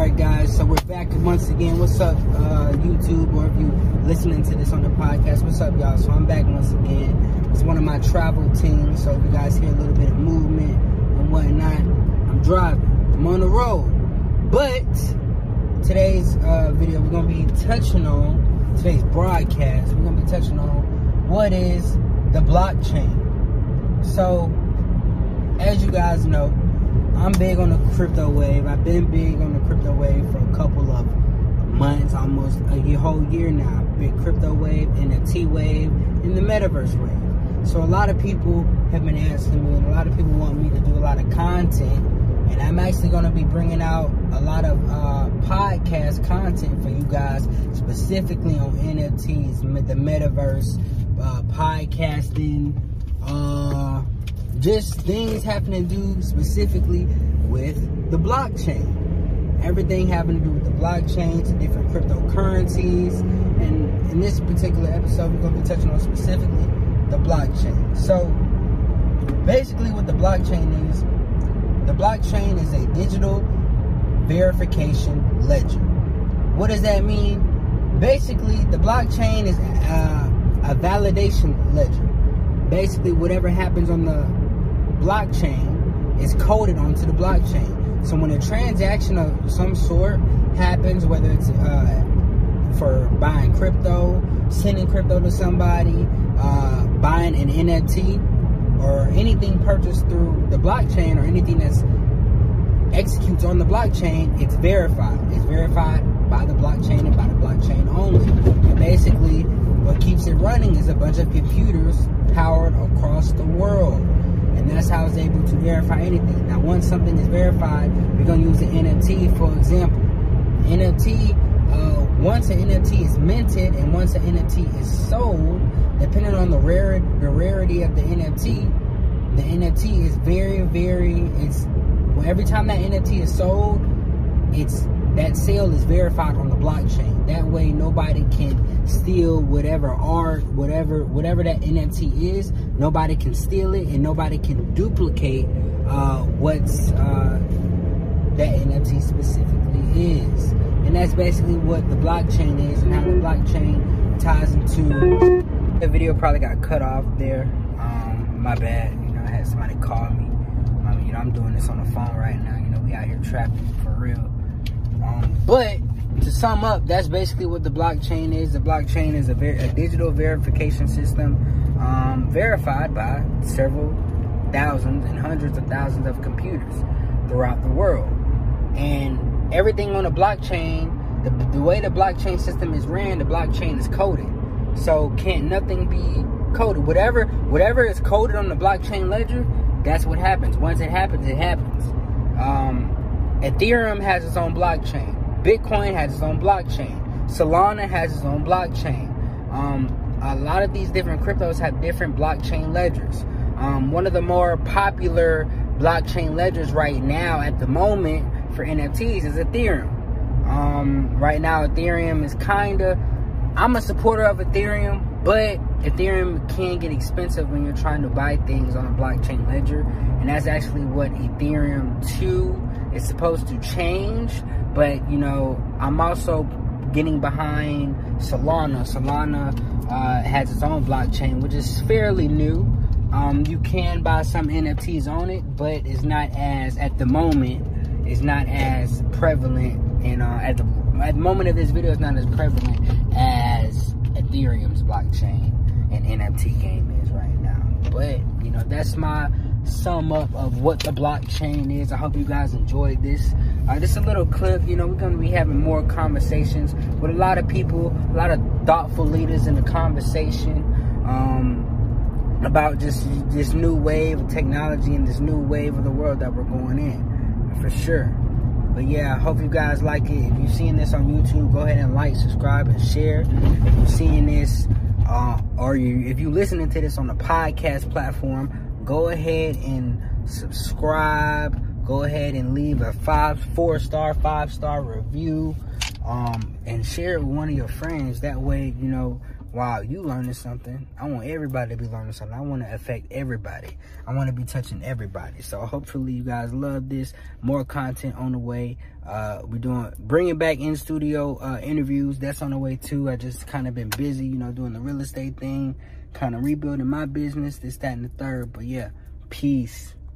Alright guys, so we're back once again. What's up, uh, YouTube, or if you listening to this on the podcast, what's up y'all? So I'm back once again. It's one of my travel teams, so if you guys hear a little bit of movement and whatnot, I'm driving. I'm on the road. But today's uh, video, we're gonna be touching on today's broadcast. We're gonna be touching on what is the blockchain. So, as you guys know, I'm big on the crypto wave. I've been big on the crypto wave for a couple of months, almost a whole year now. Big crypto wave, NFT wave, and the metaverse wave. So a lot of people have been asking me, and a lot of people want me to do a lot of content. And I'm actually going to be bringing out a lot of uh, podcast content for you guys, specifically on NFTs, the metaverse, uh, podcasting, uh, just things having to do specifically with the blockchain. Everything having to do with the blockchain, to different cryptocurrencies. And in this particular episode, we're going to be touching on specifically the blockchain. So, basically, what the blockchain is the blockchain is a digital verification ledger. What does that mean? Basically, the blockchain is uh, a validation ledger. Basically, whatever happens on the blockchain is coded onto the blockchain. So when a transaction of some sort happens, whether it's uh, for buying crypto, sending crypto to somebody, uh, buying an NFT, or anything purchased through the blockchain, or anything that's executes on the blockchain, it's verified. It's verified by the blockchain and by the blockchain only. And basically, what keeps it running is a bunch of computers powered across the world and that's how it's able to verify anything. Now, once something is verified, we're going to use an NFT, for example. NFT, uh, once an NFT is minted and once an NFT is sold, depending on the rare the rarity of the NFT, the NFT is very, very, it's, well, every time that NFT is sold, it's that sale is verified on the blockchain. That way nobody can steal whatever art, whatever whatever that NFT is. Nobody can steal it and nobody can duplicate uh, what's uh, that NFT specifically is. And that's basically what the blockchain is and how the blockchain ties into the video probably got cut off there. Um, my bad. You know, I had somebody call me. You know, I'm doing this on the phone right now. You know, we out here trapping for real. But to sum up, that's basically what the blockchain is. The blockchain is a, ver a digital verification system um, verified by several thousands and hundreds of thousands of computers throughout the world. And everything on the blockchain, the, the way the blockchain system is ran, the blockchain is coded. So can't nothing be coded. Whatever whatever is coded on the blockchain ledger, that's what happens. Once it happens, it happens. Um, Ethereum has its own blockchain. Bitcoin has its own blockchain. Solana has its own blockchain. Um, a lot of these different cryptos have different blockchain ledgers. Um, one of the more popular blockchain ledgers right now at the moment for NFTs is Ethereum. Um, right now, Ethereum is kind of, I'm a supporter of Ethereum, but Ethereum can get expensive when you're trying to buy things on a blockchain ledger. And that's actually what Ethereum 2 is supposed to change, but you know, I'm also getting behind Solana. Solana uh, has its own blockchain, which is fairly new. Um, you can buy some NFTs on it, but it's not as at the moment. It's not as prevalent, and uh, at the at the moment of this video, it's not as prevalent as Ethereum's blockchain and NFT game is right now. But you know, that's my sum up of what the blockchain is. I hope you guys enjoyed this. Uh, just a little clip, you know, we're going to be having more conversations with a lot of people, a lot of thoughtful leaders in the conversation um, about just this new wave of technology and this new wave of the world that we're going in, for sure. But yeah, I hope you guys like it. If you're seeing this on YouTube, go ahead and like, subscribe, and share. If you're seeing this, uh, or you, if you're listening to this on the podcast platform, go ahead and subscribe. Go ahead and leave a five, four star, five star review. Um, and share it with one of your friends. That way, you know, wow, you learning something. I want everybody to be learning something. I want to affect everybody. I want to be touching everybody. So hopefully you guys love this. More content on the way. Uh, we're doing bringing back in studio uh, interviews. That's on the way too. I just kind of been busy, you know, doing the real estate thing, kind of rebuilding my business, this, that, and the third. But yeah, peace.